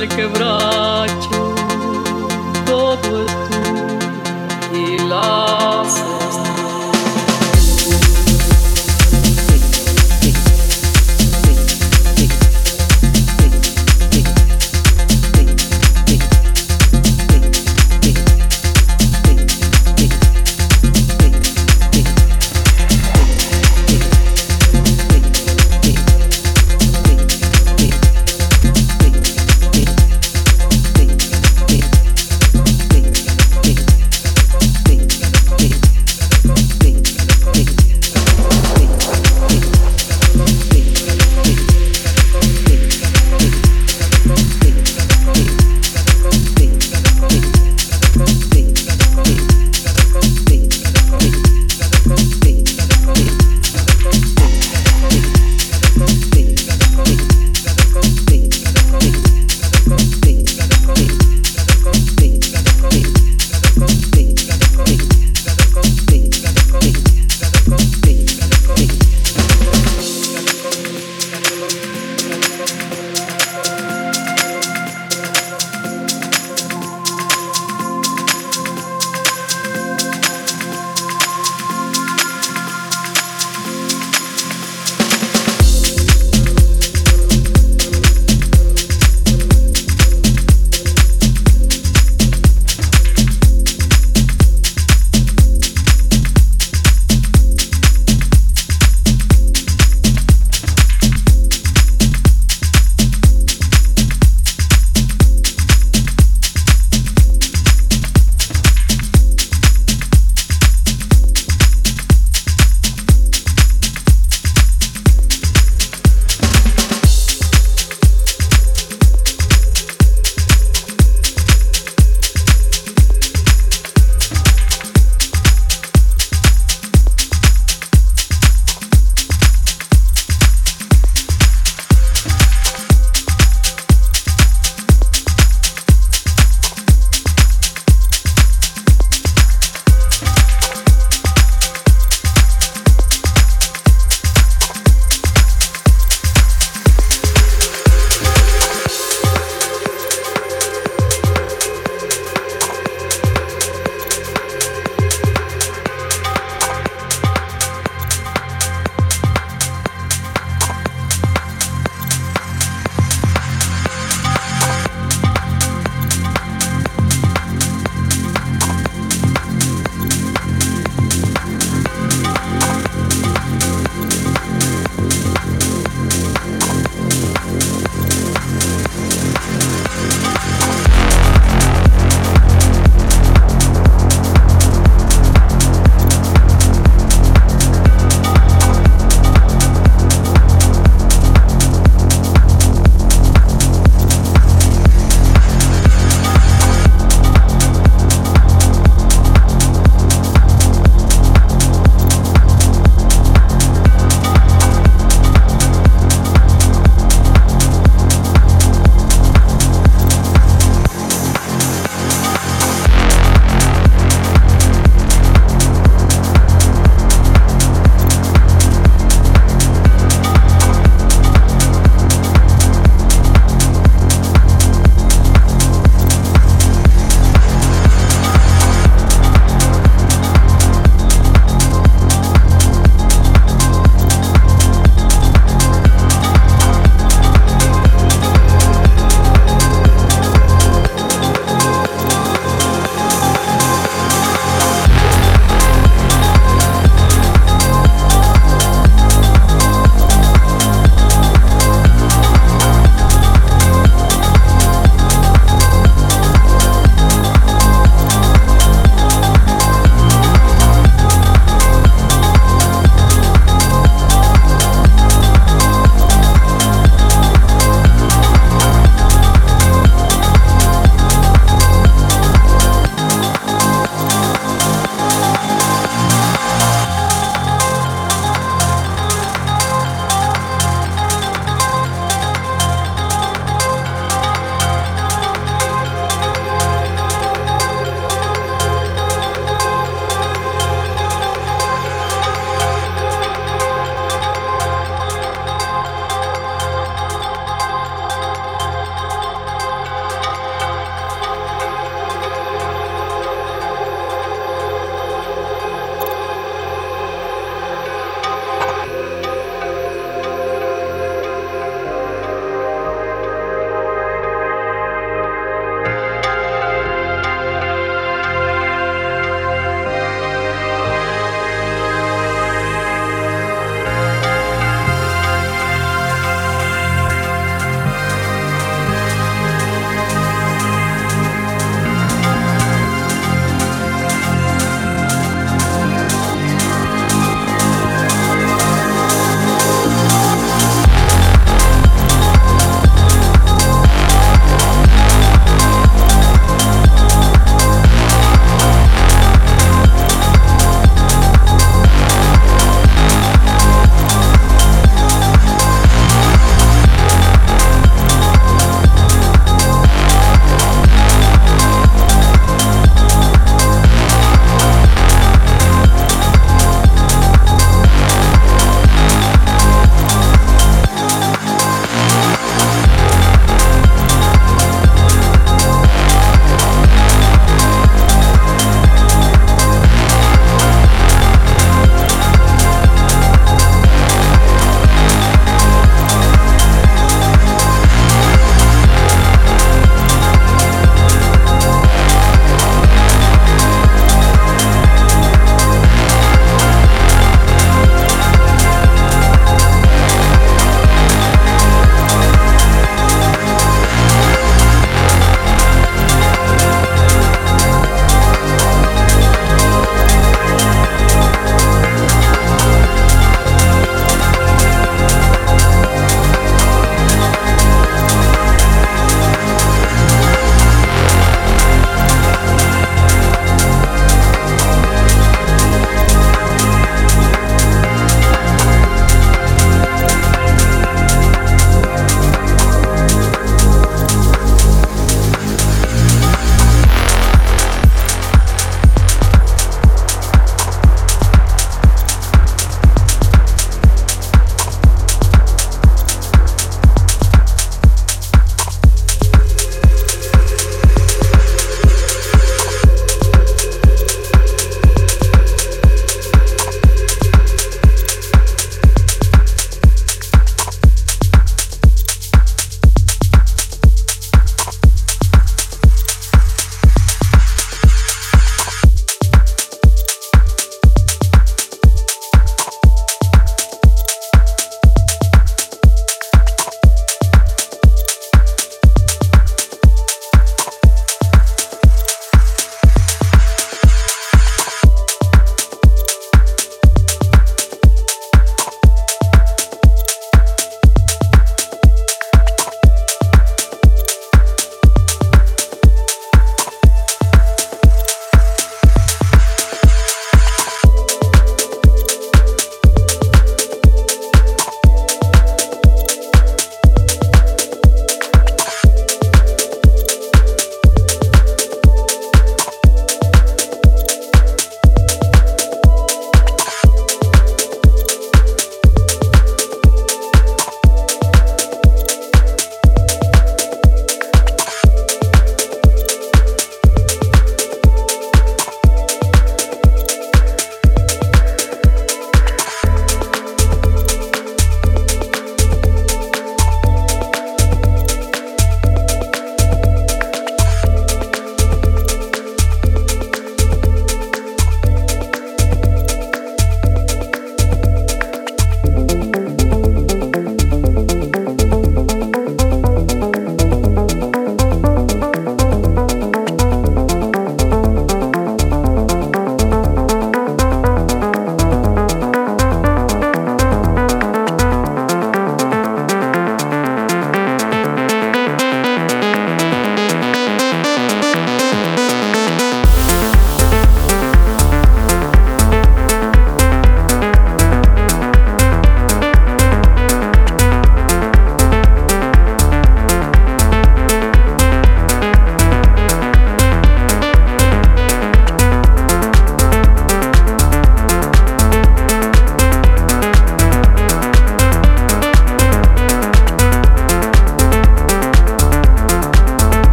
la nobleza